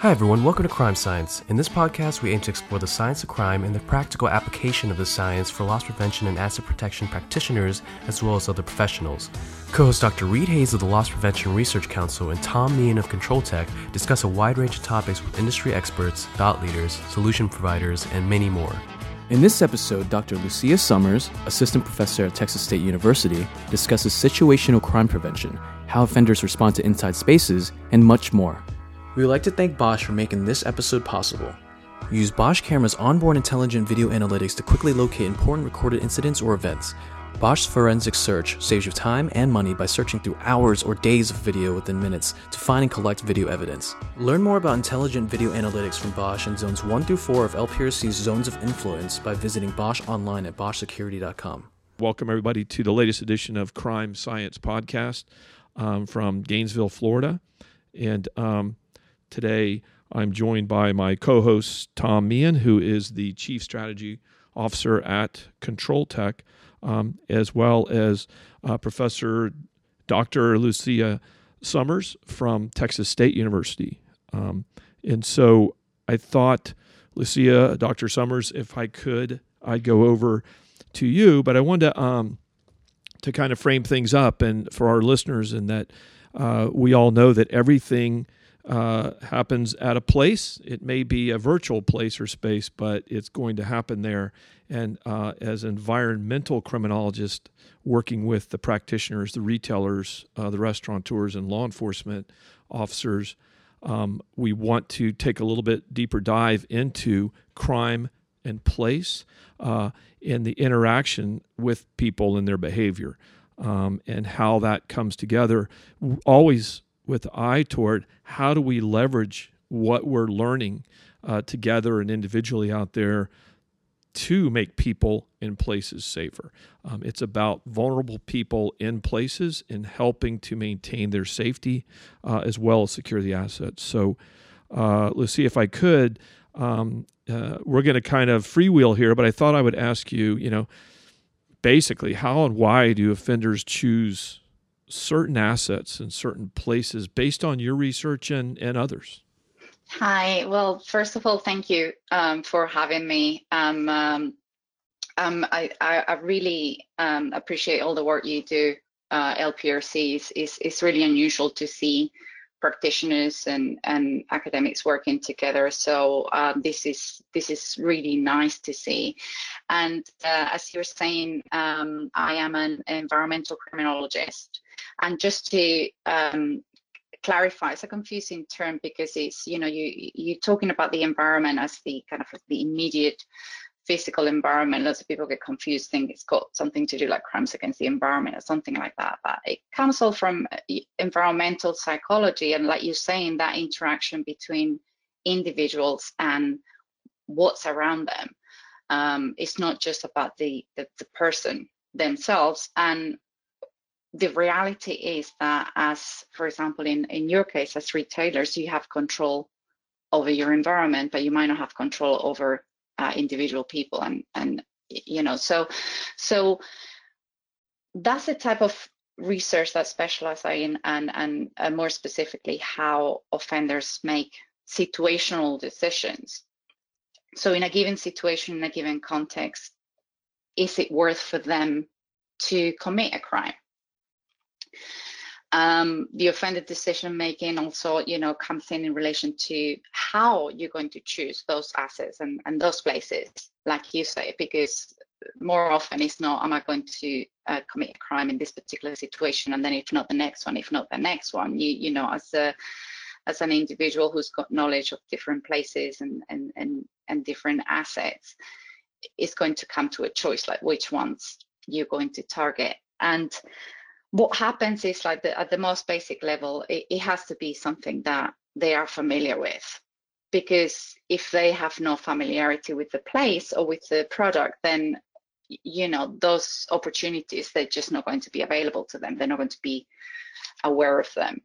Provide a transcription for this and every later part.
Hi, everyone. Welcome to Crime Science. In this podcast, we aim to explore the science of crime and the practical application of the science for loss prevention and asset protection practitioners, as well as other professionals. Co host Dr. Reed Hayes of the Loss Prevention Research Council and Tom Meehan of ControlTek discuss a wide range of topics with industry experts, thought leaders, solution providers, and many more. In this episode, Dr. Lucia Summers, assistant professor at Texas State University, discusses situational crime prevention, how offenders respond to inside spaces, and much more. We would like to thank Bosch for making this episode possible. Use Bosch Camera's onboard intelligent video analytics to quickly locate important recorded incidents or events. Bosch's forensic search saves you time and money by searching through hours or days of video within minutes to find and collect video evidence. Learn more about intelligent video analytics from Bosch in zones 1 through 4 of LPRC's zones of influence by visiting Bosch online at boschsecurity.com. Welcome, everybody, to the latest edition of Crime Science Podcast um, from Gainesville, Florida. And um, Today, I'm joined by my co host, Tom Meehan, who is the Chief Strategy Officer at ControlTek, um, as well as uh, Professor Dr. Lucia Summers from Texas State University. Um, and so I thought, Lucia, Dr. Summers, if I could, I'd go over to you, but I wanted to, um, to kind of frame things up and for our listeners, and that uh, we all know that everything uh, happens at a place. It may be a virtual place or space, but it's going to happen there. And uh, as environmental criminologist, working with the practitioners, the retailers, uh, the restaurateurs, and law enforcement officers, um, we want to take a little bit deeper dive into crime and place uh, and the interaction with people and their behavior um, and how that comes together. Always with eye toward how do we leverage what we're learning uh, together and individually out there to make people in places safer. Um, it's about vulnerable people in places and helping to maintain their safety uh, as well as secure the assets. So, uh, let's see if I could. Um, uh, we're going to kind of freewheel here, but I thought I would ask you, you know, basically, how and why do offenders choose certain assets in certain places based on your research and, and others? Hi. Well, first of all, thank you um, for having me. Um, um, um I, I, really um, appreciate all the work you do. Uh, LPRC is, is, is really unusual to see practitioners and, and academics working together. So uh, this is this is really nice to see. And uh, as you were saying, um, I am an environmental criminologist. And just to um, clarify, it's a confusing term because it's, you know, you, you're talking about the environment as the kind of the immediate physical environment. Lots of people get confused, think it's got something to do like crimes against the environment or something like that. But it comes all from uh, environmental psychology. And like you're saying, that interaction between individuals and what's around them. Um, it's not just about the, the, the person themselves. And the reality is that as for example in in your case as retailers you have control over your environment but you might not have control over uh, individual people and and you know so so that's the type of research that specialize in and and uh, more specifically how offenders make situational decisions. So in a given situation in a given context is it worth for them to commit a crime um, the offended decision making also, you know, comes in in relation to how you're going to choose those assets and, and those places, like you say, because more often it's not, am I going to uh, commit a crime in this particular situation, and then if not the next one, if not the next one, you you know, as a as an individual who's got knowledge of different places and and and, and different assets, is going to come to a choice like which ones you're going to target. And what happens is like the, at the most basic level, it, it has to be something that they are familiar with. Because if they have no familiarity with the place or with the product, then you know those opportunities they're just not going to be available to them. They're not going to be aware of them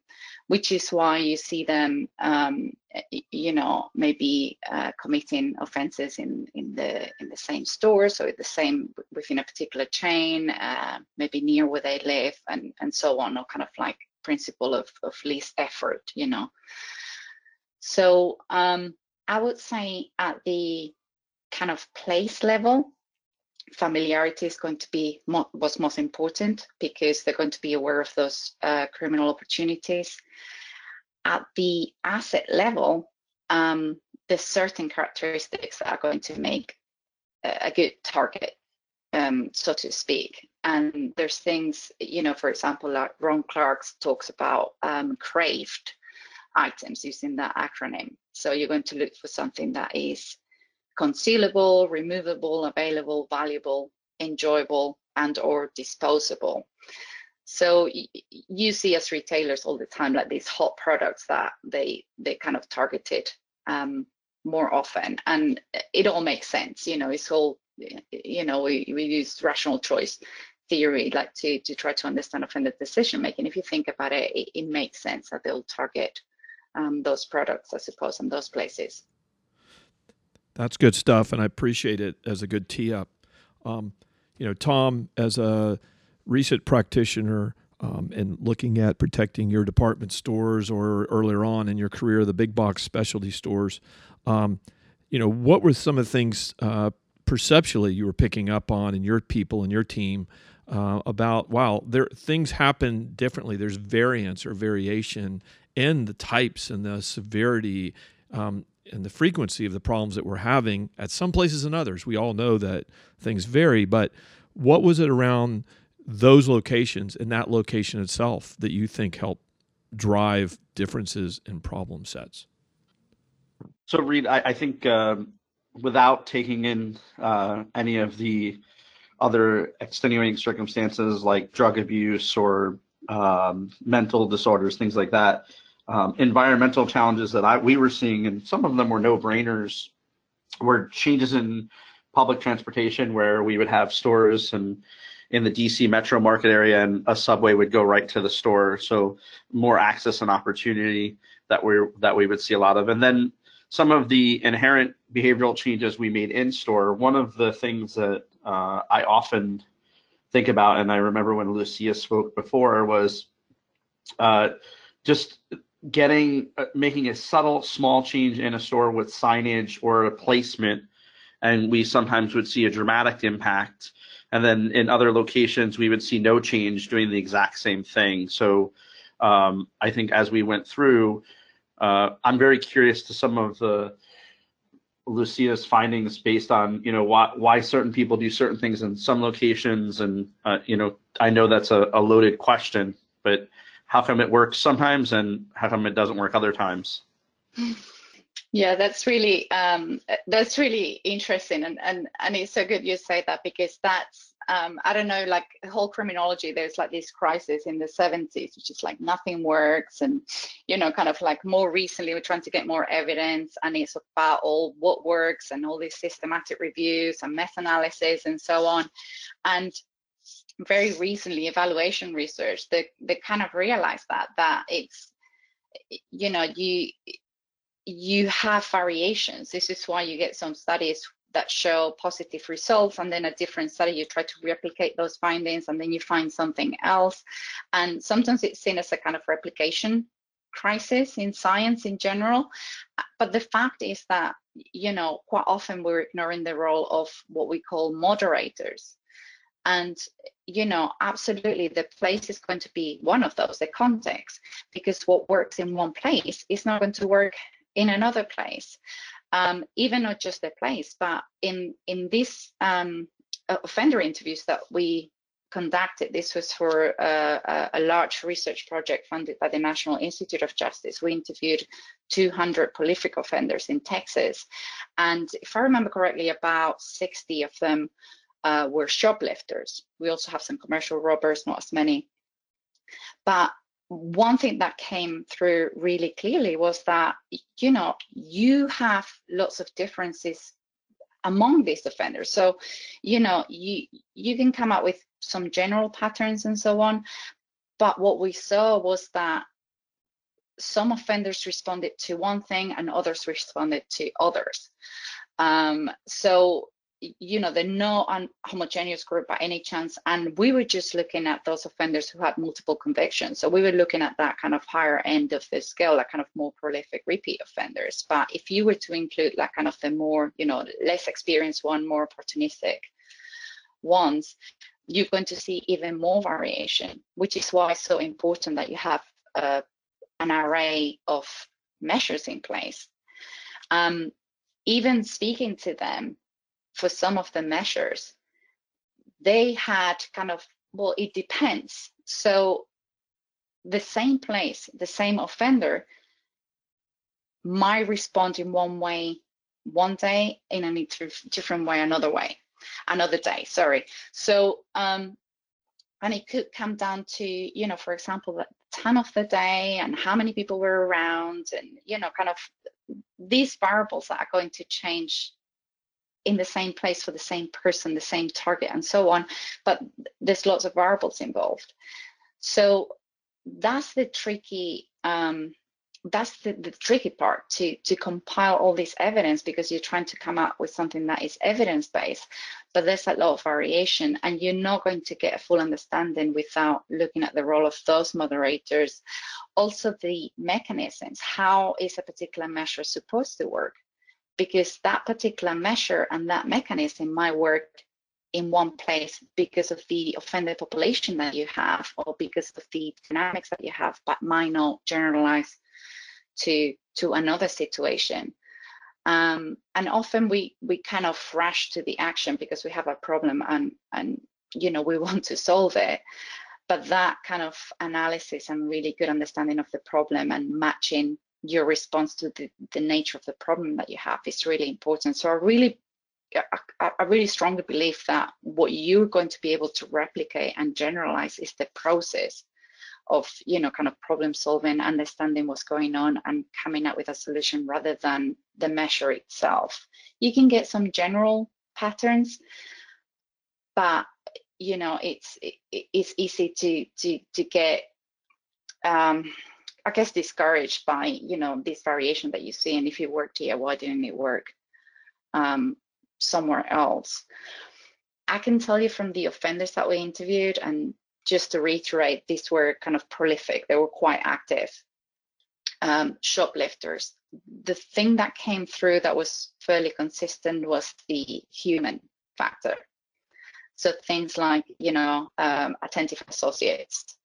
which is why you see them, um, you know, maybe uh, committing offences in in the in the same store, so the same within a particular chain, uh, maybe near where they live, and and so on, or kind of like principle of of least effort, you know. So um, I would say at the kind of place level, familiarity is going to be mo what's most important because they're going to be aware of those uh, criminal opportunities. At the asset level, um, there's certain characteristics that are going to make a, a good target, um, so to speak. And there's things, you know, for example, like Ron Clarke's talks about um, craved items using that acronym. So you're going to look for something that is concealable, removable, available, valuable, enjoyable, and or disposable. So you see as retailers all the time like these hot products that they they kind of targeted um, more often, and it all makes sense. You know, it's all you know we, we use rational choice theory like to to try to understand offender decision making. If you think about it, it, it makes sense that they'll target um, those products, I suppose, in those places. That's good stuff, and I appreciate it as a good tee up. Um, you know, Tom, as a recent practitioner um, and looking at protecting your department stores or earlier on in your career, the big box specialty stores, um, you know, what were some of the things uh, perceptually you were picking up on in your people and your team uh, about, wow, there things happen differently. There's variance or variation in the types and the severity um, and the frequency of the problems that we're having at some places and others. We all know that things vary, but what was it around those locations and that location itself that you think helped drive differences in problem sets? So, Reed, I, I think um, without taking in uh, any of the other extenuating circumstances like drug abuse or um, mental disorders, things like that, um, environmental challenges that I, we were seeing, and some of them were no brainers, were changes in public transportation where we would have stores and in the DC metro market area and a subway would go right to the store. So more access and opportunity that we that we would see a lot of. And then some of the inherent behavioral changes we made in store. One of the things that uh, I often think about, and I remember when Lucia spoke before, was uh, just getting uh, making a subtle small change in a store with signage or a placement and we sometimes would see a dramatic impact. And then in other locations we would see no change doing the exact same thing. So um, i think as we went through uh, i'm very curious to some of the lucia's findings based on you know why, why certain people do certain things in some locations and uh, you know i know that's a, a loaded question but how come it works sometimes and how come it doesn't work other times. Yeah that's really um, that's really interesting and, and and it's so good you say that because that's um, i don't know like whole criminology there's like this crisis in the 70s which is like nothing works and you know kind of like more recently we're trying to get more evidence and it's about all what works and all these systematic reviews and meta-analysis and so on. And very recently evaluation research that they kind of realized that that it's you know you you have variations. This is why you get some studies that show positive results and then a different study you try to replicate those findings and then you find something else. And sometimes it's seen as a kind of replication crisis in science in general. But the fact is that you know quite often we're ignoring the role of what we call moderators and you know absolutely the place is going to be one of those the context because what works in one place is not going to work in another place. Um, even not just the place but in in this um, offender interviews that we conducted this was for a, large research project funded by the national institute of justice. We interviewed 200 prolific offenders in texas and if i remember correctly about 60 of them uh, were shoplifters. We also have some commercial robbers, not as many. But one thing that came through really clearly was that, you know, you have lots of differences among these offenders. So, you know, you you can come up with some general patterns and so on. But what we saw was that some offenders responded to one thing and others responded to others. Um, so you know, they're not a homogeneous group by any chance. And we were just looking at those offenders who had multiple convictions. So we were looking at that kind of higher end of the scale, like kind of more prolific repeat offenders. But if you were to include like kind of the more, you know, less experienced one, more opportunistic ones, you're going to see even more variation, which is why it's so important that you have uh, an array of measures in place. Um, even speaking to them for some of the measures, they had kind of, well, it depends. So the same place, the same offender might respond in one way one day, in a different way another way, another day, sorry. So, um, and it could come down to, you know, for example, the time of the day and how many people were around and, you know, kind of these variables are going to change in the same place for the same person, the same target, and so on. But there's lots of variables involved. So that's the tricky um, that's the, the tricky part to to compile all this evidence because you're trying to come up with something that is evidence based but there's a lot of variation and you're not going to get a full understanding without looking at the role of those moderators also the mechanisms how is a particular measure supposed to work because that particular measure and that mechanism might work in one place because of the offended population that you have or because of the dynamics that you have but might not generalize to to another situation. Um, and often we we kind of rush to the action because we have a problem and and you know we want to solve it. But that kind of analysis and really good understanding of the problem and matching your response to the, the nature of the problem that you have is really important. So i really I, I really strongly believe that what you're going to be able to replicate and generalize is the process of you know kind of problem solving understanding what's going on and coming up with a solution rather than the measure itself. You can get some general patterns but you know it's it, it's easy to to to get um i guess discouraged by you know this variation that you see and if it worked here why didn't it work um somewhere else i can tell you from the offenders that we interviewed and just to reiterate, these were kind of prolific, they were quite active. Um, shoplifters. The thing that came through that was fairly consistent was the human factor. So things like, you know, um, attentive associates,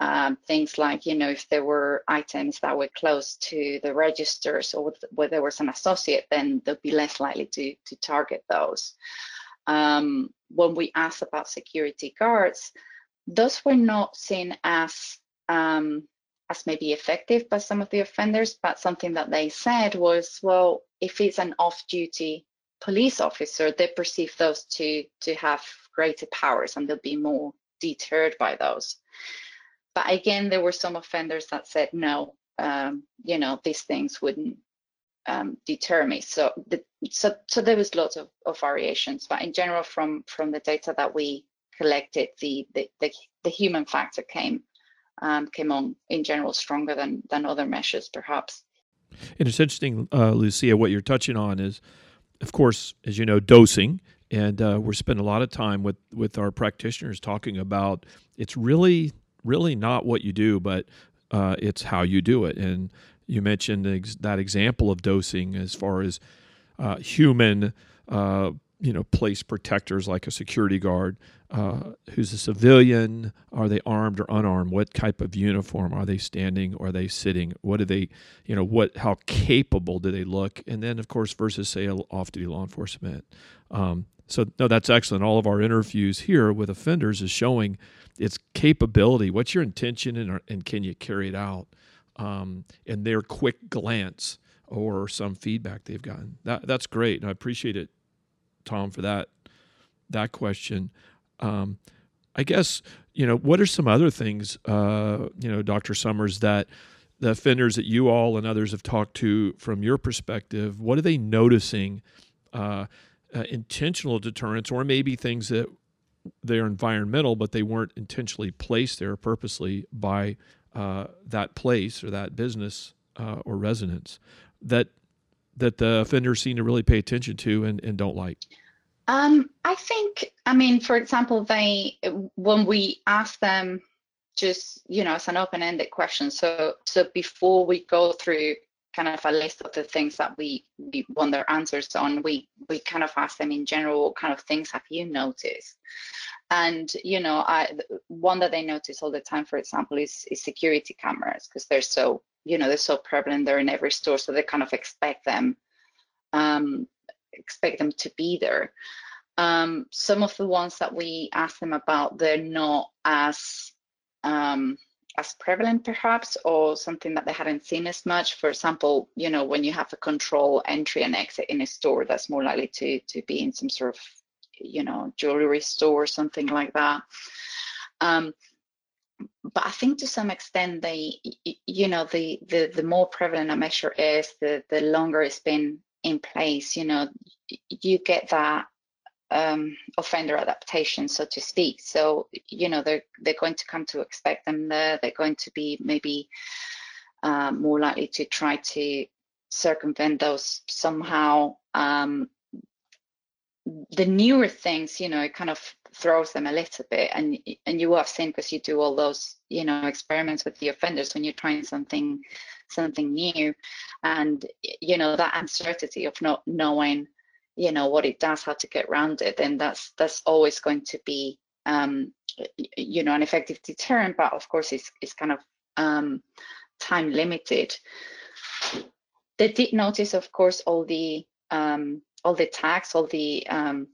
um, things like, you know, if there were items that were close to the registers or where there was an associate, then they'll be less likely to, to target those. Um, when we asked about security guards, those were not seen as um, as maybe effective by some of the offenders, but something that they said was, well, if it's an off-duty police officer, they perceive those to to have greater powers and they'll be more deterred by those. But again, there were some offenders that said, no, um, you know, these things wouldn't um, deter me. So, the, so, so there was lots of, of variations, but in general, from from the data that we collected, the the, the, the human factor came um, came on in general stronger than than other measures, perhaps. And it's interesting, uh, Lucia, what you're touching on is, of course, as you know, dosing, and uh, we're spending a lot of time with with our practitioners talking about it's really really not what you do, but uh, it's how you do it. And you mentioned ex- that example of dosing as far as uh, human uh, you know, place protectors like a security guard uh, who's a civilian. Are they armed or unarmed? What type of uniform are they standing or are they sitting? What do they, you know, what how capable do they look? And then, of course, versus say off-duty law enforcement. Um, so no, that's excellent. All of our interviews here with offenders is showing its capability. What's your intention and, and can you carry it out? Um, and their quick glance or some feedback they've gotten. That that's great, and I appreciate it Tom, for that that question. Um, I guess you know what are some other things, uh, you know, Dr. Summers, that the offenders that you all and others have talked to from your perspective. What are they noticing? Uh, uh, intentional deterrence, or maybe things that they're environmental, but they weren't intentionally placed there purposely by uh, that place or that business uh, or residence that that the offenders seem to really pay attention to and, and don't like? Um, I think, I mean, for example, they when we ask them just, you know, it's an open-ended question. So, so before we go through kind of a list of the things that we, we want their answers on, we we kind of ask them in general, what kind of things have you noticed? And you know, I one that they notice all the time, for example, is, is security cameras because they're so you know they're so prevalent. They're in every store, so they kind of expect them um, expect them to be there. Um, some of the ones that we ask them about, they're not as um, as prevalent perhaps or something that they hadn't seen as much? For example you know when you have a control entry and exit in a store that's more likely to to be in some sort of you know jewelry store or something like that. Um, but I think to some extent they you know the the the more prevalent a measure is the the longer it's been in place you know you get that um, offender adaptation, so to speak. So you know they're they're going to come to expect them there. They're going to be maybe uh, more likely to try to circumvent those somehow. Um, the newer things, you know, it kind of throws them a little bit, and and you will have seen because you do all those, you know, experiments with the offenders when you're trying something something new, and you know that uncertainty of not knowing you know what it does, how to get around it, then that's that's always going to be um, you know an effective deterrent. But of course, it's it's kind of um, time limited. They did notice, of course, all the um, all the tags, all the um,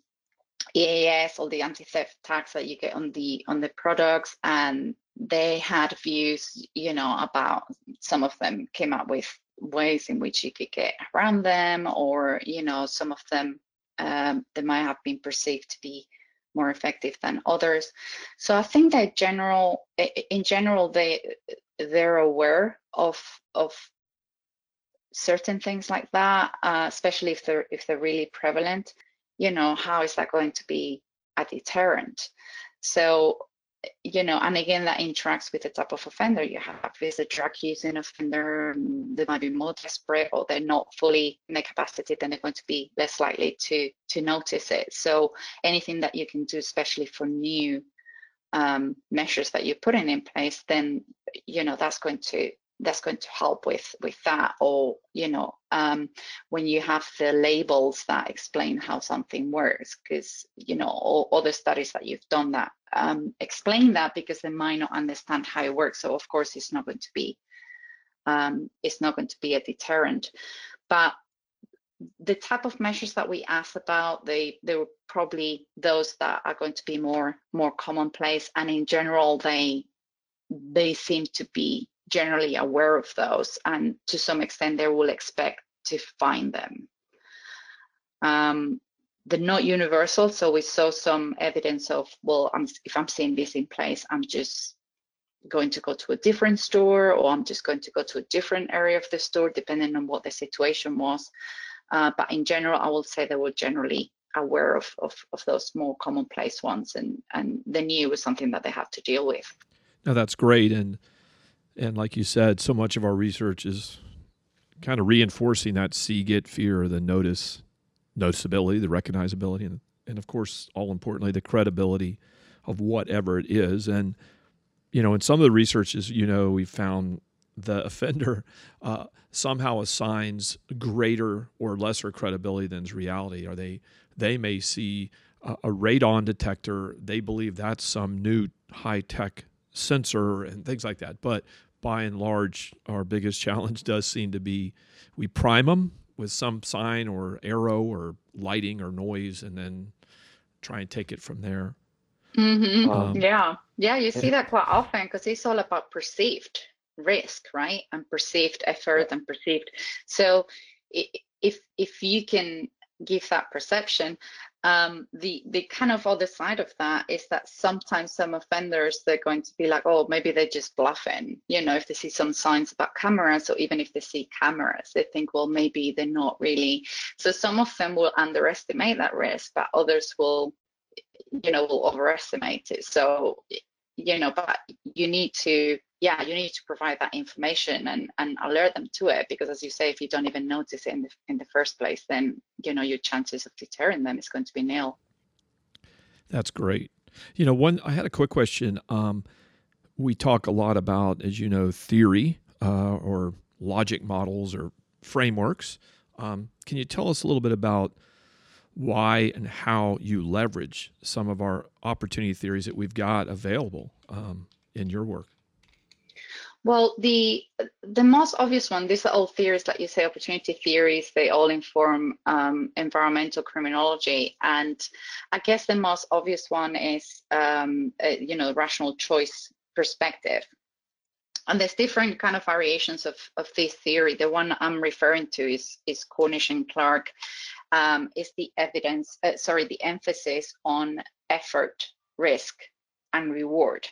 EAS, all the anti-theft tags that you get on the on the products, and they had views, you know, about some of them came up with ways in which you could get around them or you know some of them um, they might have been perceived to be more effective than others. So i think that general in general they they're aware of of certain things like that uh, especially if they're if they're really prevalent. You know how is that going to be a deterrent? So you know, and again, that interacts with the type of offender you have. It's a drug using offender, they might be more desperate or they're not fully in their capacity, then they're going to be less likely to to notice it. So anything that you can do, especially for new um, measures that you're putting in place, then you know that's going to that's going to help with with that or you know um, when you have the labels that explain how something works because you know all other studies that you've done that um, explain that because they might not understand how it works. So of course it's not going to be um, it's not going to be a deterrent. But the type of measures that we asked about they they were probably those that are going to be more more commonplace. And in general they they seem to be generally aware of those. And to some extent they will expect to find them. Um, they're not universal, so we saw some evidence of, well, I'm, if I'm seeing this in place, I'm just going to go to a different store or I'm just going to go to a different area of the store depending on what the situation was. Uh, but in general, I will say they were generally aware of, of, of those more commonplace ones and, and the new was something that they have to deal with. Now that's great. And and like you said, so much of our research is kind of reinforcing that see, get, fear, the notice, noticeability, the recognizability, and, and of course, all importantly, the credibility of whatever it is. And, you know, in some of the researches, you know, we found the offender uh, somehow assigns greater or lesser credibility than is reality. Or they they may see a, a radon detector, they believe that's some new high tech sensor and things like that. But by and large, our biggest challenge does seem to be we prime them with some sign or arrow or lighting or noise, and then try and take it from there. Mm-hmm. Um, yeah, yeah, you see that quite often because it's all about perceived risk, right? And perceived effort and perceived. So if if you can give that perception, um, the the kind of other side of that is that sometimes some offenders they're going to be like, oh, maybe they're just bluffing. You know, if they see some signs about cameras, or even if they see cameras, they think, well, maybe they're not really. So some of them will underestimate that risk, but others will, you know, will overestimate it. So, you know, but you need to yeah, you need to provide that information and, and alert them to it because as you say, if you don't even notice it in the, in the first place, then, you know, your chances of deterring them is going to be nil. That's great. You know, one I had a quick question. Um, we talk a lot about, as you know, theory uh, or logic models or frameworks. Um, can you tell us a little bit about why and how you leverage some of our opportunity theories that we've got available um, in your work? Well, the the most obvious one, these are all theories, like you say, opportunity theories. They all inform um, environmental criminology, and I guess the most obvious one is, um, uh, you know, rational choice perspective. And there's different kind of variations of of this theory. The one I'm referring to is is Cornish and Clarke, um, is the evidence, uh, sorry, the emphasis on effort, risk, and reward.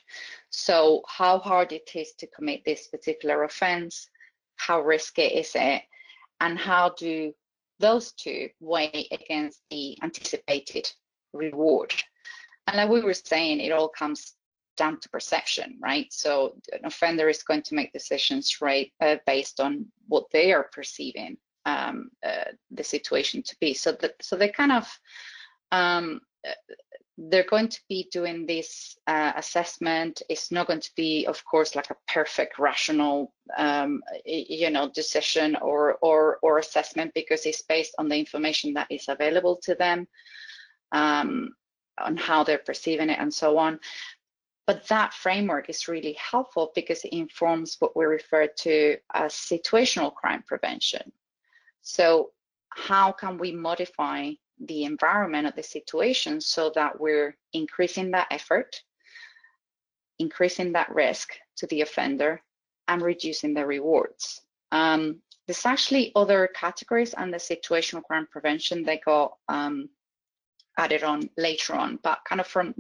So how hard it is to commit this particular offense, how risky is it, and how do those two weigh against the anticipated reward. And like we were saying, it all comes down to perception, right? So an offender is going to make decisions right uh, based on what they are perceiving um, uh, the situation to be. So that so they kind of um, they're going to be doing this uh, assessment. It's not going to be, of course, like a perfect rational, um, you know, decision or or or assessment because it's based on the information that is available to them, um, on how they're perceiving it and so on. But that framework is really helpful because it informs what we refer to as situational crime prevention. So how can we modify the environment of the situation so that we're increasing that effort, increasing that risk to the offender, and reducing the rewards. Um, there's actually other categories the situational crime prevention that got um, added on later on, but kind of from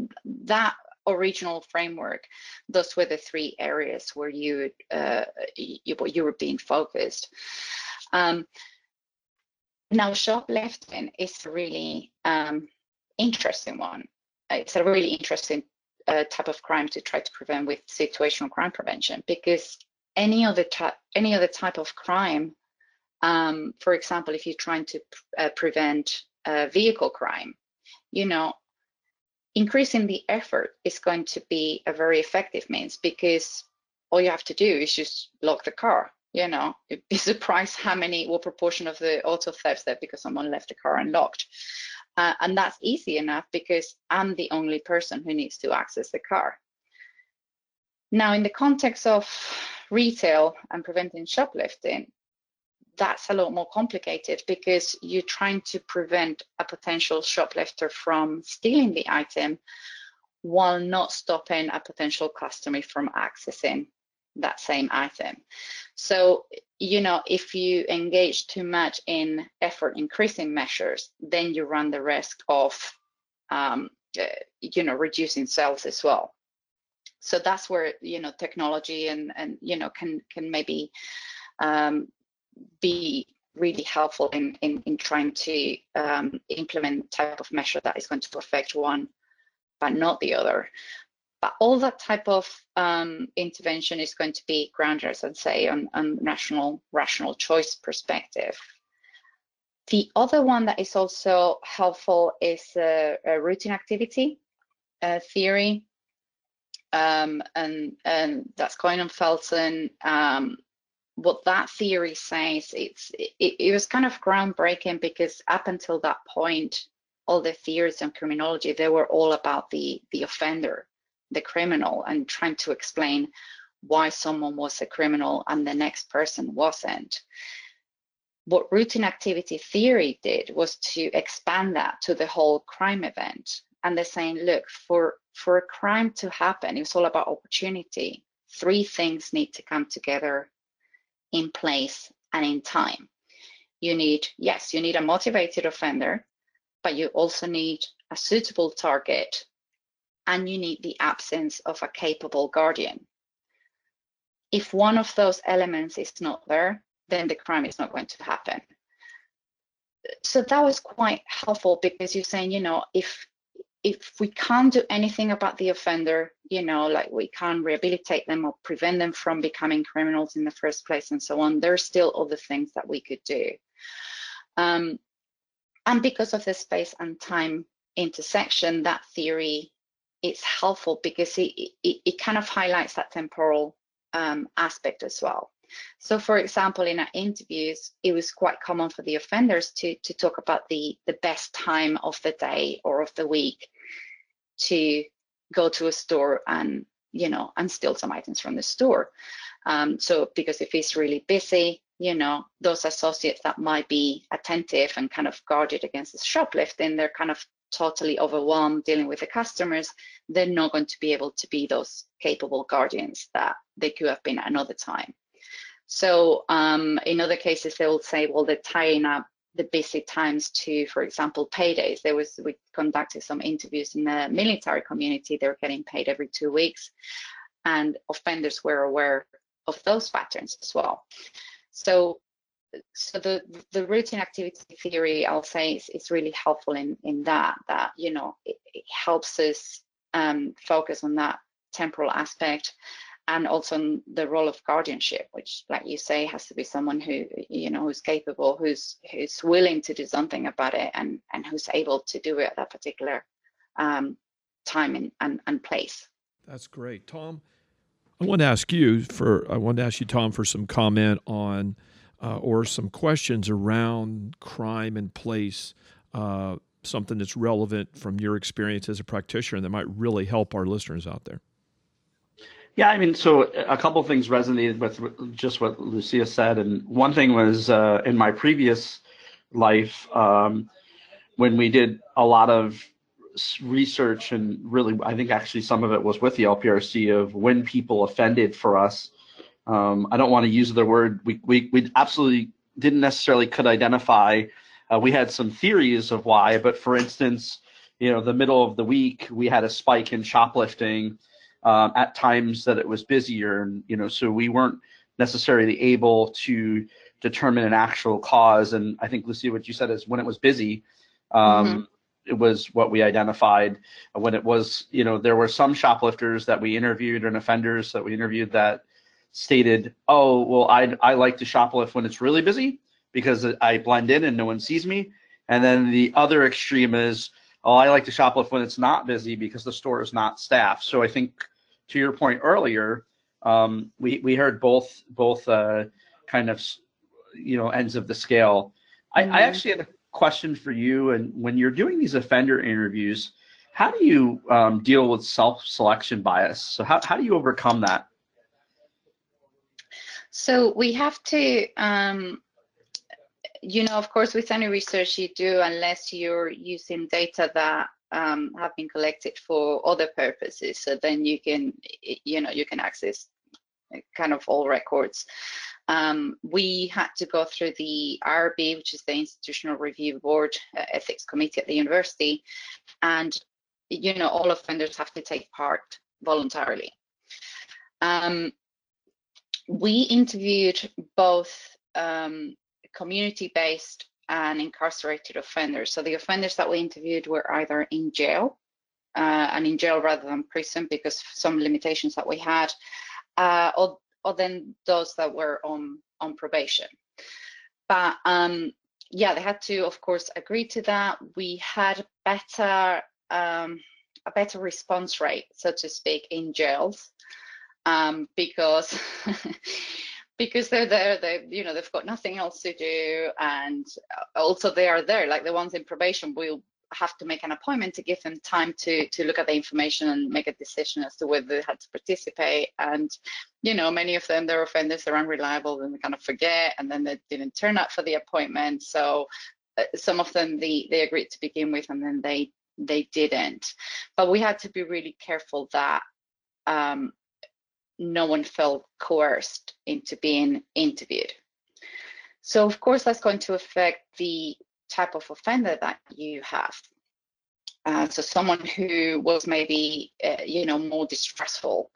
that original framework, those were the three areas where you uh, you, you were being focused. Um, now, shoplifting is a really um, interesting one. It's a really interesting uh, type of crime to try to prevent with situational crime prevention because any other type, any other type of crime, um, for example, if you're trying to uh, prevent uh, vehicle crime, you know, increasing the effort is going to be a very effective means because all you have to do is just lock the car you know, you'd be surprised how many, what proportion of the auto thefts there because someone left the car unlocked. Uh, and that's easy enough because I'm the only person who needs to access the car. Now, in the context of retail and preventing shoplifting, that's a lot more complicated because you're trying to prevent a potential shoplifter from stealing the item while not stopping a potential customer from accessing that same item. So, you know, if you engage too much in effort increasing measures, then you run the risk of, um, uh, you know, reducing sales as well. So that's where, you know, technology and, and you know, can, can maybe um, be really helpful in, in, in trying to um, implement type of measure that is going to affect one but not the other. But all that type of um, intervention is going to be grounded, as I say, on, on national rational choice perspective. The other one that is also helpful is a routine activity uh, theory, um, and, and that's Cohen and Felson. Um, what that theory says, it's it, it was kind of groundbreaking because up until that point, all the theories on criminology, they were all about the the offender the criminal and trying to explain why someone was a criminal and the next person wasn't. What routine activity theory did was to expand that to the whole crime event. And they're saying, look, for, for a crime to happen, it's all about opportunity. Three things need to come together in place and in time. You need, yes, you need a motivated offender, but you also need a suitable target and you need the absence of a capable guardian. If one of those elements is not there, then the crime is not going to happen. So that was quite helpful because you're saying, you know, if if we can't do anything about the offender, you know, like we can't rehabilitate them or prevent them from becoming criminals in the first place and so on, there's still other things that we could do. Um, and because of the space and time intersection, that theory is helpful because it, it, it kind of highlights that temporal um, aspect as well. So for example, in our interviews, it was quite common for the offenders to, to talk about the, the best time of the day or of the week to go to a store and, you know, and steal some items from the store. Um, so because if it's really busy, you know, those associates that might be attentive and kind of guarded against the shoplifting, they're kind of totally overwhelmed dealing with the customers, they're not going to be able to be those capable guardians that they could have been another time. So um, in other cases, they will say, well, they're tying up the busy times to, for example, paydays. There was we conducted some interviews in the military community. They were getting paid every two weeks, and offenders were aware of those patterns as well. So, so the the routine activity theory, I'll say, is, is really helpful in in that that you know it, it helps us um, focus on that temporal aspect and also on the role of guardianship which like you say has to be someone who you know who's capable who's who's willing to do something about it and and who's able to do it at that particular um, time and, and, and place. That's great. Tom i want to ask you for i want to ask you tom for some comment on uh, or some questions around crime and place uh, something that's relevant from your experience as a practitioner that might really help our listeners out there yeah, I mean, so a couple of things resonated with just what Lucia said, and one thing was uh, in my previous life um, when we did a lot of research and really, I think actually some of it was with the LPRC of when people offended for us. Um, I don't want to use the word we we we absolutely didn't necessarily could identify. Uh, we had some theories of why, but for instance, you know, the middle of the week we had a spike in shoplifting um, at times that it was busier, and you know, so we weren't necessarily able to determine an actual cause. And I think Lucia, what you said is when it was busy, um, mm-hmm. it was what we identified. When it was, you know, there were some shoplifters that we interviewed and offenders that we interviewed that stated, "Oh, well, I I like to shoplift when it's really busy because I blend in and no one sees me." And then the other extreme is, "Oh, I like to shoplift when it's not busy because the store is not staffed." So I think to your point earlier, um, we we heard both both uh, kind of you know ends of the scale. I, mm-hmm. I actually had a question for you, and when you're doing these offender interviews, how do you um, deal with self-selection bias? So how how do you overcome that? So we have to. Um, you know, of course, with any research you do, unless you're using data that um, have been collected for other purposes. So then you can, you know, you can access kind of all records. Um, we had to go through the IRB, which is the Institutional Review Board uh, Ethics Committee at the university, and you know all offenders have to take part voluntarily. Um, we interviewed both um, community-based and incarcerated offenders. So the offenders that we interviewed were either in jail uh, and in jail rather than prison because some limitations that we had, uh, or, or then those that were on, on probation. But um, yeah, they had to, of course, agree to that. We had better um, a better response rate, so to speak, in jails um, because because they're there they you know they've got nothing else to do and also they are there like the ones in probation will have to make an appointment to give them time to to look at the information and make a decision as to whether they had to participate and you know many of them they're offenders they're unreliable and they kind of forget and then they didn't turn up for the appointment so uh, some of them they they agreed to begin with and then they they didn't. But we had to be really careful that um, no one felt coerced into being interviewed. So of course that's going to affect the type of offender that you have. Uh, so someone who was maybe, uh, you know, more distressful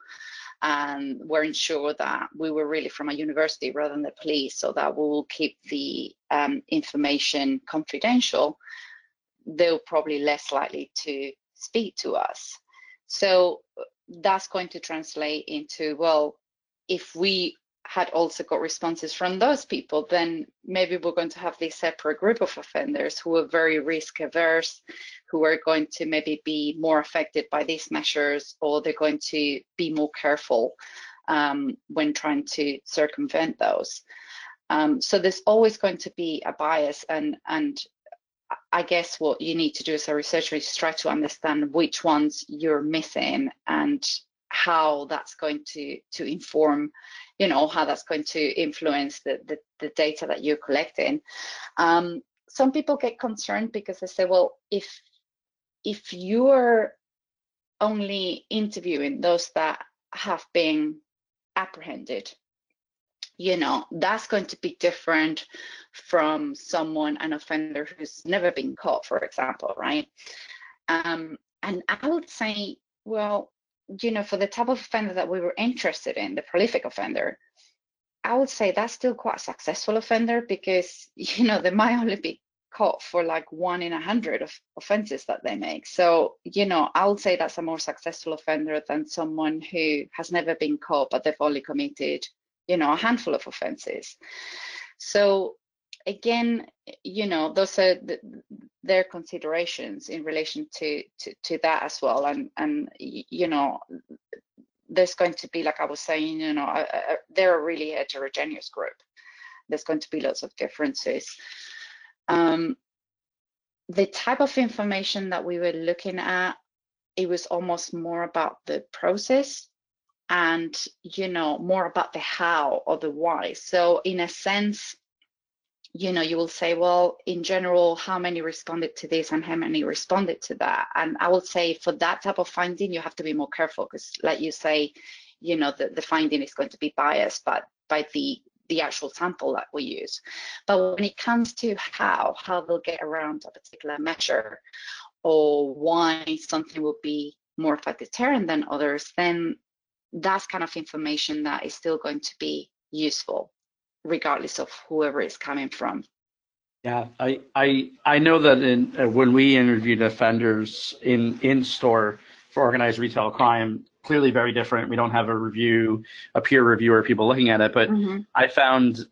and weren't sure that we were really from a university rather than the police, so that we will keep the um, information confidential, they're probably less likely to speak to us. So that's going to translate into well if we had also got responses from those people, then maybe we're going to have this separate group of offenders who are very risk averse, who are going to maybe be more affected by these measures, or they're going to be more careful um, when trying to circumvent those. Um, so there's always going to be a bias, and and I guess what you need to do as a researcher is try to understand which ones you're missing and how that's going to to inform you know how that's going to influence the the, the data that you're collecting. Um, some people get concerned because they say well if if you're only interviewing those that have been apprehended you know that's going to be different from someone an offender who's never been caught for example right um, and i would say well you know, for the type of offender that we were interested in, the prolific offender, I would say that's still quite a successful offender because, you know, they might only be caught for like one in a hundred of offenses that they make. So, you know, I would say that's a more successful offender than someone who has never been caught, but they've only committed, you know, a handful of offenses. So again, you know, those are the, their considerations in relation to, to, to that as well. And and you know, there's going to be, like I was saying, you know, a, a, they're a really heterogeneous group. There's going to be lots of differences. Um, the type of information that we were looking at, it was almost more about the process and you know more about the how or the why so in a sense you know, you will say, well, in general, how many responded to this and how many responded to that? And I would say for that type of finding, you have to be more careful because, like you say, you know, the, the finding is going to be biased by, by the the actual sample that we use. But when it comes to how, how they'll get around a particular measure or why something will be more of than others, then that's kind of information that is still going to be useful regardless of whoever is coming from. Yeah, I I I know that in uh, when we interviewed offenders in in store for organized retail crime, clearly very different. We don't have a review, a peer reviewer, people looking at it, but mm-hmm. I found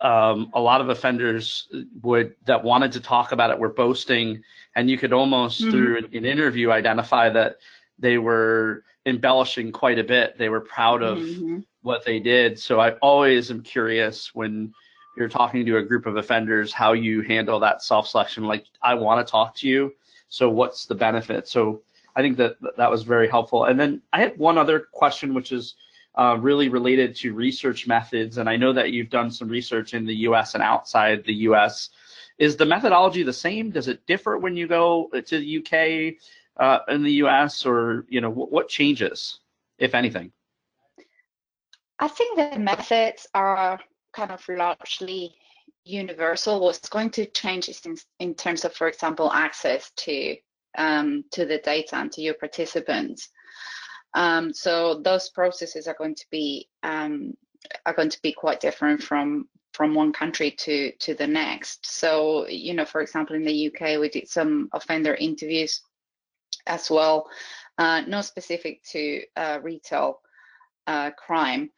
um, a lot of offenders would that wanted to talk about it were boasting, and you could almost mm-hmm. through an, an, interview identify that they were embellishing quite a bit. They were proud of mm-hmm what they did. So I always am curious when you're talking to a group of offenders how you handle that self selection. Like, I want to talk to you. So what's the benefit? So I think that that was very helpful. And then I had one other question, which is uh, really related to research methods. And I know that you've done some research in the US and outside the US. Is the methodology the same? Does it differ when you go to the UK uh, in the US, or you know what changes, if anything? I think the methods are kind of largely universal. What's going to change is in, in terms of, for example, access to um, to the data and to your participants. Um, so those processes are going to be um, are going to be quite different from from one country to to the next. So you know, for example, in the UK, we did some offender interviews as well, uh, not specific to uh, retail uh, crime,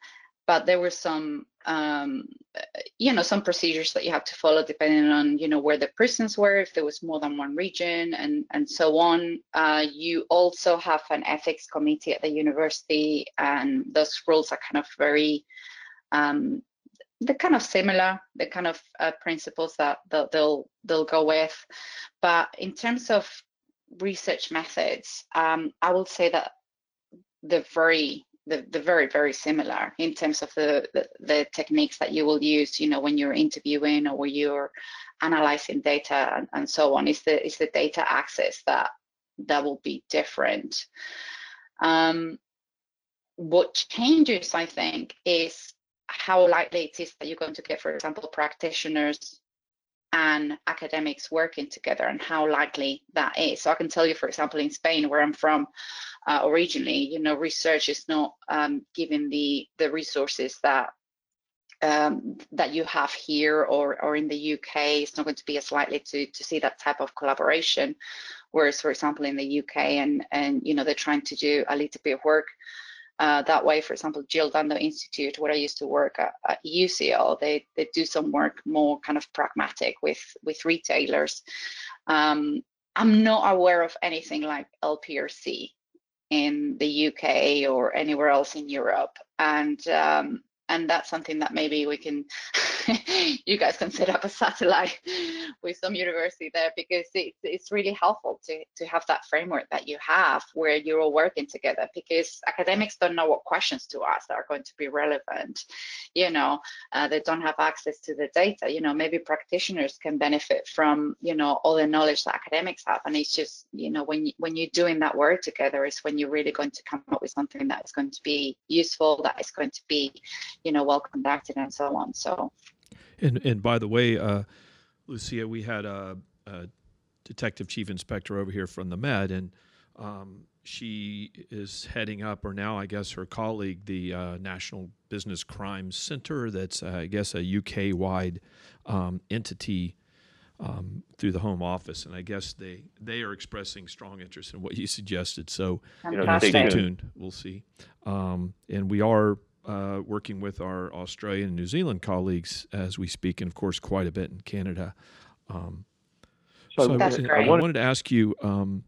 but there were some um, you know some procedures that you have to follow depending on you know where the prisons were if there was more than one region and and so on. Uh, you also have an ethics committee at the university and those rules are kind of very um, they're kind of similar the kind of uh, principles that they'll, they'll they'll go with. But in terms of research methods um, i will say that they're very they're, they're very very similar in terms of the, the, the techniques that you will use you know when you're interviewing or when you're analyzing data and, and so on is the is the data access that that will be different. Um, what changes i think is how likely it is that you're going to get for example practitioners and academics working together and how likely that is. So I can tell you, for example, in Spain, where I'm from uh, originally, you know, research is not um, given the the resources that um, that you have here or or in the UK. It's not going to be as likely to to see that type of collaboration. Whereas, for example, in the UK, and and you know, they're trying to do a little bit of work uh, that way. For example, Jill Dando Institute, where I used to work at, at UCL, they they do some work more kind of pragmatic with with retailers. Um, I'm not aware of anything like LPRC in the UK or anywhere else in Europe, and um, and that's something that maybe we can you guys can set up a satellite with some university there because it, it's really helpful to to have that framework that you have where you're all working together because academics don't know what questions to ask that are going to be relevant you know uh, they don't have access to the data you know maybe practitioners can benefit from you know all the knowledge that academics have and it's just you know when you, when you're doing that work together is when you're really going to come up with something that is going to be useful that is going to be you know well conducted and so on so and and by the way uh, lucia we had a, a, detective chief inspector over here from the Met and um, she is heading up or now i guess her colleague the uh, national business crime center that's uh, i guess a uk wide um, entity um, through the home office, and I guess they they are expressing strong interest in what you suggested. So you know, stay tuned. We'll see. Um, and we are uh, working with our Australian and New Zealand colleagues as we speak, and of course, quite a bit in Canada. Um, so, I, I, wanted to ask you, um,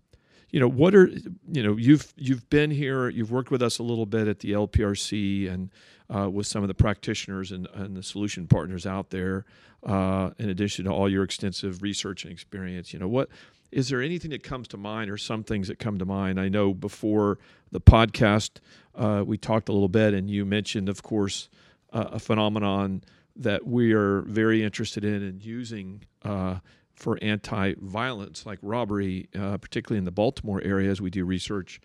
you know, what are you know you've you've been here, you've worked with us a little bit at the LPRC and uh, with some of the practitioners and, and the solution partners out there. Uh, in addition to all your extensive research and experience, you know what is there anything that comes to mind or some things that come to mind? I know before the podcast, uh, we talked a little bit, and you mentioned, of course, uh, a phenomenon that we are very interested in and using uh, for anti violence, like robbery, uh, particularly in the Baltimore area, as we do research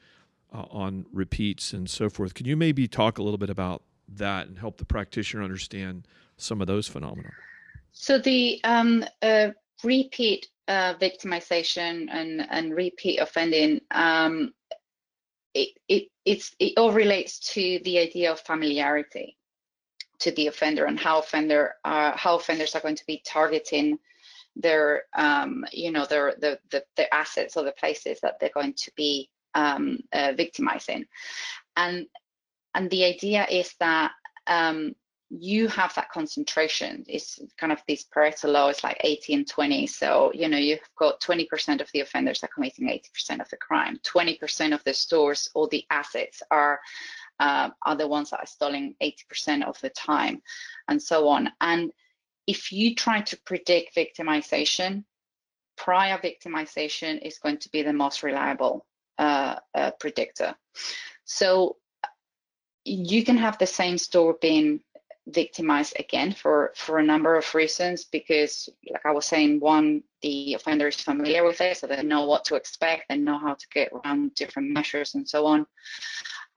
uh, on repeats and so forth. Can you maybe talk a little bit about that and help the practitioner understand some of those phenomena? So, the um, uh, repeat uh, victimization and, and repeat offending, um, it, it, it's, it all relates to the idea of familiarity to the offender and how offender uh, how offenders are going to be targeting their um, you know their the, the, the assets or the places that they're going to be um, uh, victimizing. And and the idea is that um, you have that concentration. It's kind of this Pareto law, it's like 80 and 20. So, you know, you've got 20% of the offenders are committing 80% of the crime. 20% of the stores or the assets are uh, are the ones that are stealing 80% of the time and so on. And if you try to predict victimization, prior victimization is going to be the most reliable uh, uh, predictor. So you can have the same store being victimized again for for a number of reasons because like i was saying one the offender is familiar with it so they know what to expect and know how to get around different measures and so on.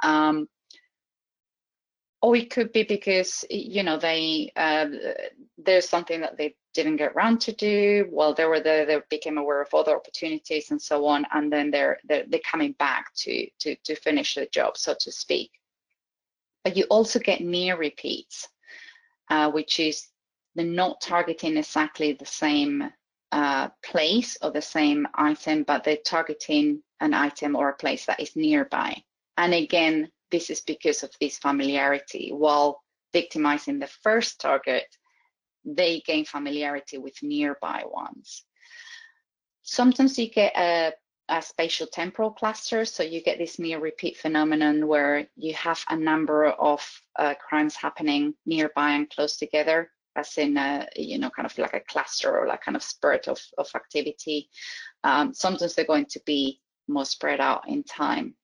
Um, or it could be because you know they uh, there's something that they didn't get around to do while they were there they became aware of other opportunities and so on and then they're they're, they're coming back to to to finish the job so to speak. But you also get near repeats uh, which is they're not targeting exactly the same uh, place or the same item, but they're targeting an item or a place that is nearby. And again, this is because of this familiarity. While victimizing the first target, they gain familiarity with nearby ones. Sometimes you get a a spatial temporal cluster. So you get this near repeat phenomenon where you have a number of uh, crimes happening nearby and close together, as in a, you know, kind of like a cluster or like kind of spurt of, of activity. Um, sometimes they're going to be more spread out in time.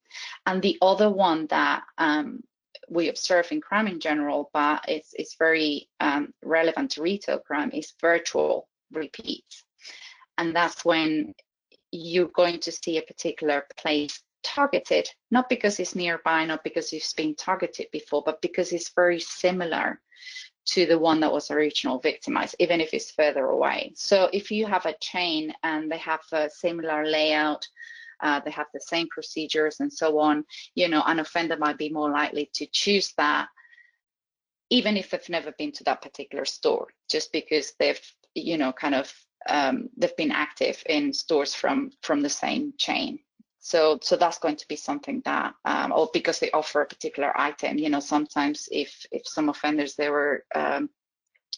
And the other one that um, we observe in crime in general, but it's, it's very um, relevant to retail crime, is virtual repeats. And that's when you're going to see a particular place targeted, not because it's nearby, not because it's been targeted before, but because it's very similar to the one that was originally victimized, even if it's further away. So if you have a chain and they have a similar layout, uh, they have the same procedures and so on, you know, an offender might be more likely to choose that, even if they've never been to that particular store, just because they've, you know, kind of um, they've been active in stores from from the same chain. So, so that's going to be something that, um, or because they offer a particular item, you know, sometimes if if some offenders they were um,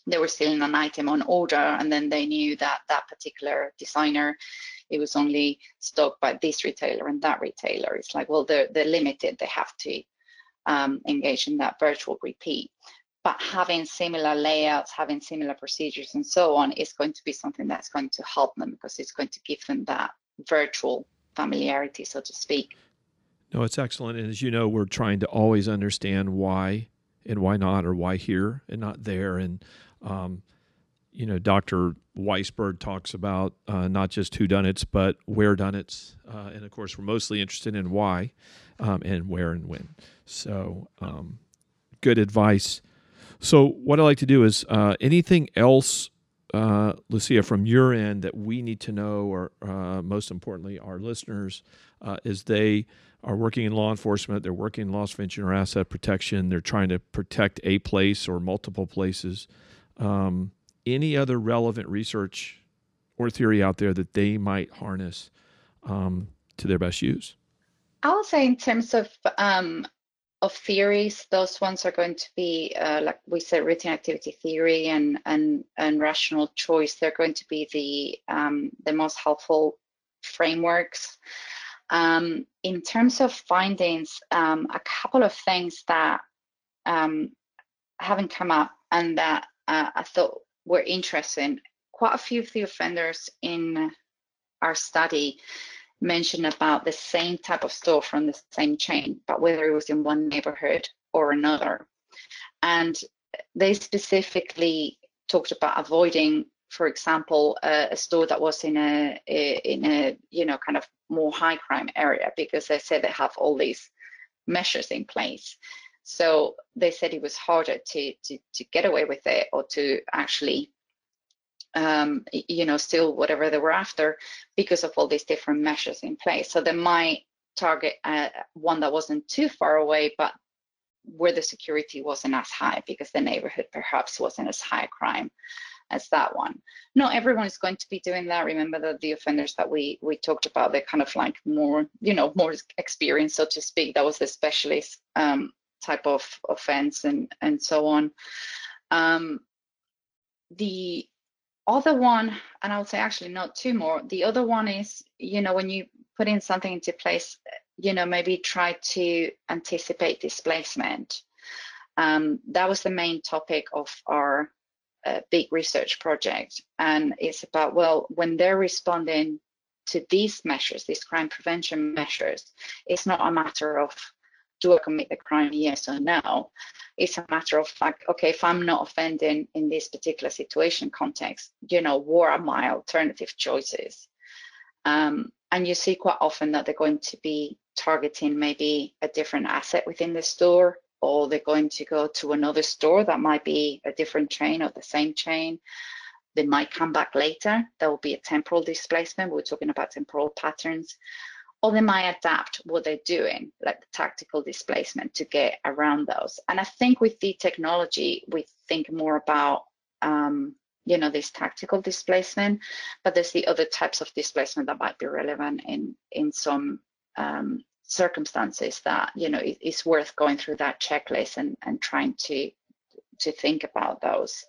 they were selling an item on order and then they knew that that particular designer it was only stocked by this retailer and that retailer it's like well they're, they're limited they have to um, engage in that virtual repeat but having similar layouts having similar procedures and so on is going to be something that's going to help them because it's going to give them that virtual familiarity so to speak no it's excellent and as you know we're trying to always understand why and why not or why here and not there and um, you know, Dr. Weisburd talks about uh, not just who done it's, but where done it's. uh, and of course, we're mostly interested in why um, and where and when. So, um, good advice. So, what I like to do is uh, anything else, uh, Lucia, from your end that we need to know, or uh, most importantly, our listeners, uh, is they are working in law enforcement, they're working in loss prevention or asset protection, they're trying to protect a place or multiple places um, any other relevant research or theory out there that they might harness um, to their best use? I would say in terms of um, of theories, those ones are going to be uh, like we said, routine activity theory and and and rational choice. They're going to be the um, the most helpful frameworks. Um, in terms of findings, um, a couple of things that um, haven't come up and that uh, I thought were interesting. Quite a few of the offenders in our study mentioned about the same type of store from the same chain, but whether it was in one neighborhood or another. And they specifically talked about avoiding, for example, a, a store that was in a, a, in a you know kind of more high crime area because they said they have all these measures in place. So they said it was harder to to to get away with it or to actually um, you know, still whatever they were after because of all these different measures in place. So they might target uh, one that wasn't too far away, but where the security wasn't as high because the neighborhood perhaps wasn't as high crime as that one. Not everyone is going to be doing that. Remember that the offenders that we we talked about, they're kind of like more, you know, more experienced, so to speak. That was the specialist um, type of offense and and so on. Um, the other one, and I would say actually not two more. The other one is, you know, when you put in something into place, you know, maybe try to anticipate displacement. Um, that was the main topic of our uh, big research project, and it's about well, when they're responding to these measures, these crime prevention measures, it's not a matter of do I commit the crime, yes or no? It's a matter of fact, okay, if I'm not offending in this particular situation context, you know, what are my alternative choices? Um, and you see quite often that they're going to be targeting maybe a different asset within the store, or they're going to go to another store that might be a different chain or the same chain. They might come back later. There will be a temporal displacement. We're talking about temporal patterns or they might adapt what they're doing, like the tactical displacement, to get around those. And I think with the technology, we think more about um, you know this tactical displacement, but there's the other types of displacement that might be relevant in in some um, circumstances that you know it, it's worth going through that checklist and and trying to to think about those.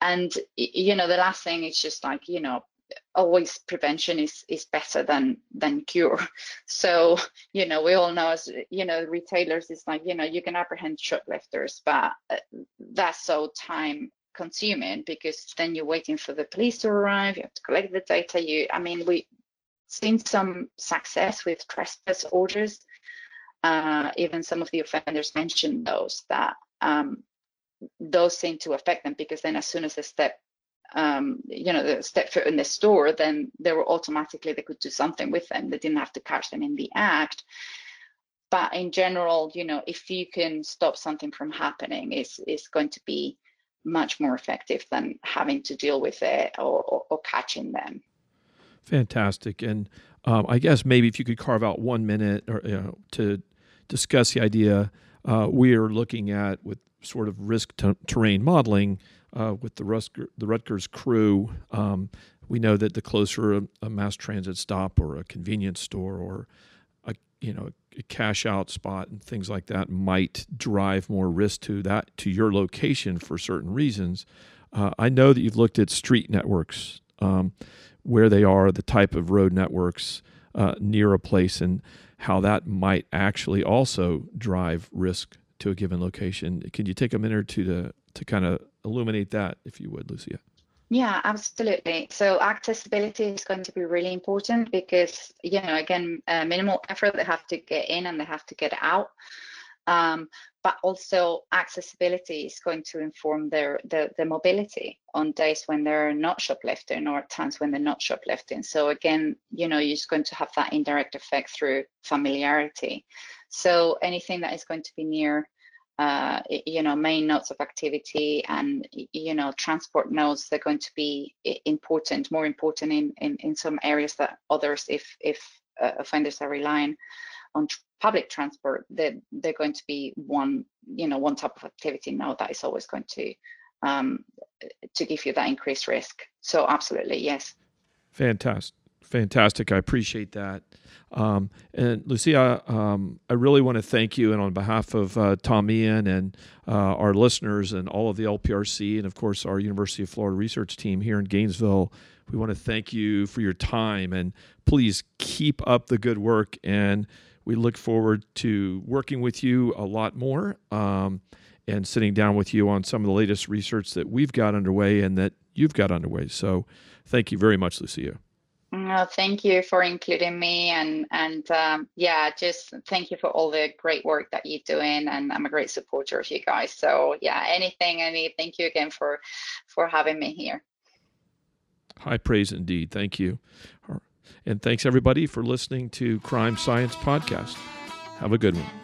And you know the last thing is just like you know always prevention is is better than than cure. So you know we all know as you know retailers it's like you know you can apprehend shoplifters but uh, that's so time consuming because then you're waiting for the police to arrive you have to collect the data you i mean we seen some success with trespass orders. Uh, even some of the offenders mentioned those that um, those seem to affect them because then as soon as they step um, you know, step foot in the store, then they were automatically they could do something with them. They didn't have to catch them in the act. But in general, you know, if you can stop something from happening, is is going to be much more effective than having to deal with it or, or, or catching them. Fantastic, and um, I guess maybe if you could carve out one minute or you know to discuss the idea uh, we are looking at with sort of risk t- terrain modeling uh, with the, the Rutgers crew, um, we know that the closer a, a mass transit stop or a convenience store or a you know a cash out spot and things like that might drive more risk to that to your location for certain reasons. Uh, I know that you've looked at street networks, um, where they are, the type of road networks uh, near a place, and how that might actually also drive risk to a given location. Can you take a minute or two to to kind of illuminate that, if you would, Lucia? Yeah, absolutely. So accessibility is going to be really important because, you know, again, uh, minimal effort, they have to get in and they have to get out. Um, but also accessibility is going to inform their, their, their mobility on days when they're not shoplifting or times when they're not shoplifting. So again, you know, you're just going to have that indirect effect through familiarity. So anything that is going to be near uh, you know, main nodes of activity and, you know, transport nodes, they're going to be important, more important in, in, in some areas that others, if, if uh, offenders are relying on tr public transport, they're, they're going to be one, you know, one type of activity node that is always going to, um, to give you that increased risk. So absolutely, yes. Fantastic. Fantastic. I appreciate that. Um, and Lucia, um, I really want to thank you, and on behalf of uh, Tom Ian and uh, our listeners and all of the LPRC, and of course our University of Florida research team here in Gainesville, we want to thank you for your time. And please keep up the good work. And we look forward to working with you a lot more um, and sitting down with you on some of the latest research that we've got underway and that you've got underway. So thank you very much, Lucia. No, thank you for including me, and and um, yeah, just thank you for all the great work that you're doing, and I'm a great supporter of you guys. So yeah, anything, any, thank you again for for having me here. High praise indeed. Thank you, and thanks everybody for listening to Crime Science Podcast. Have a good one.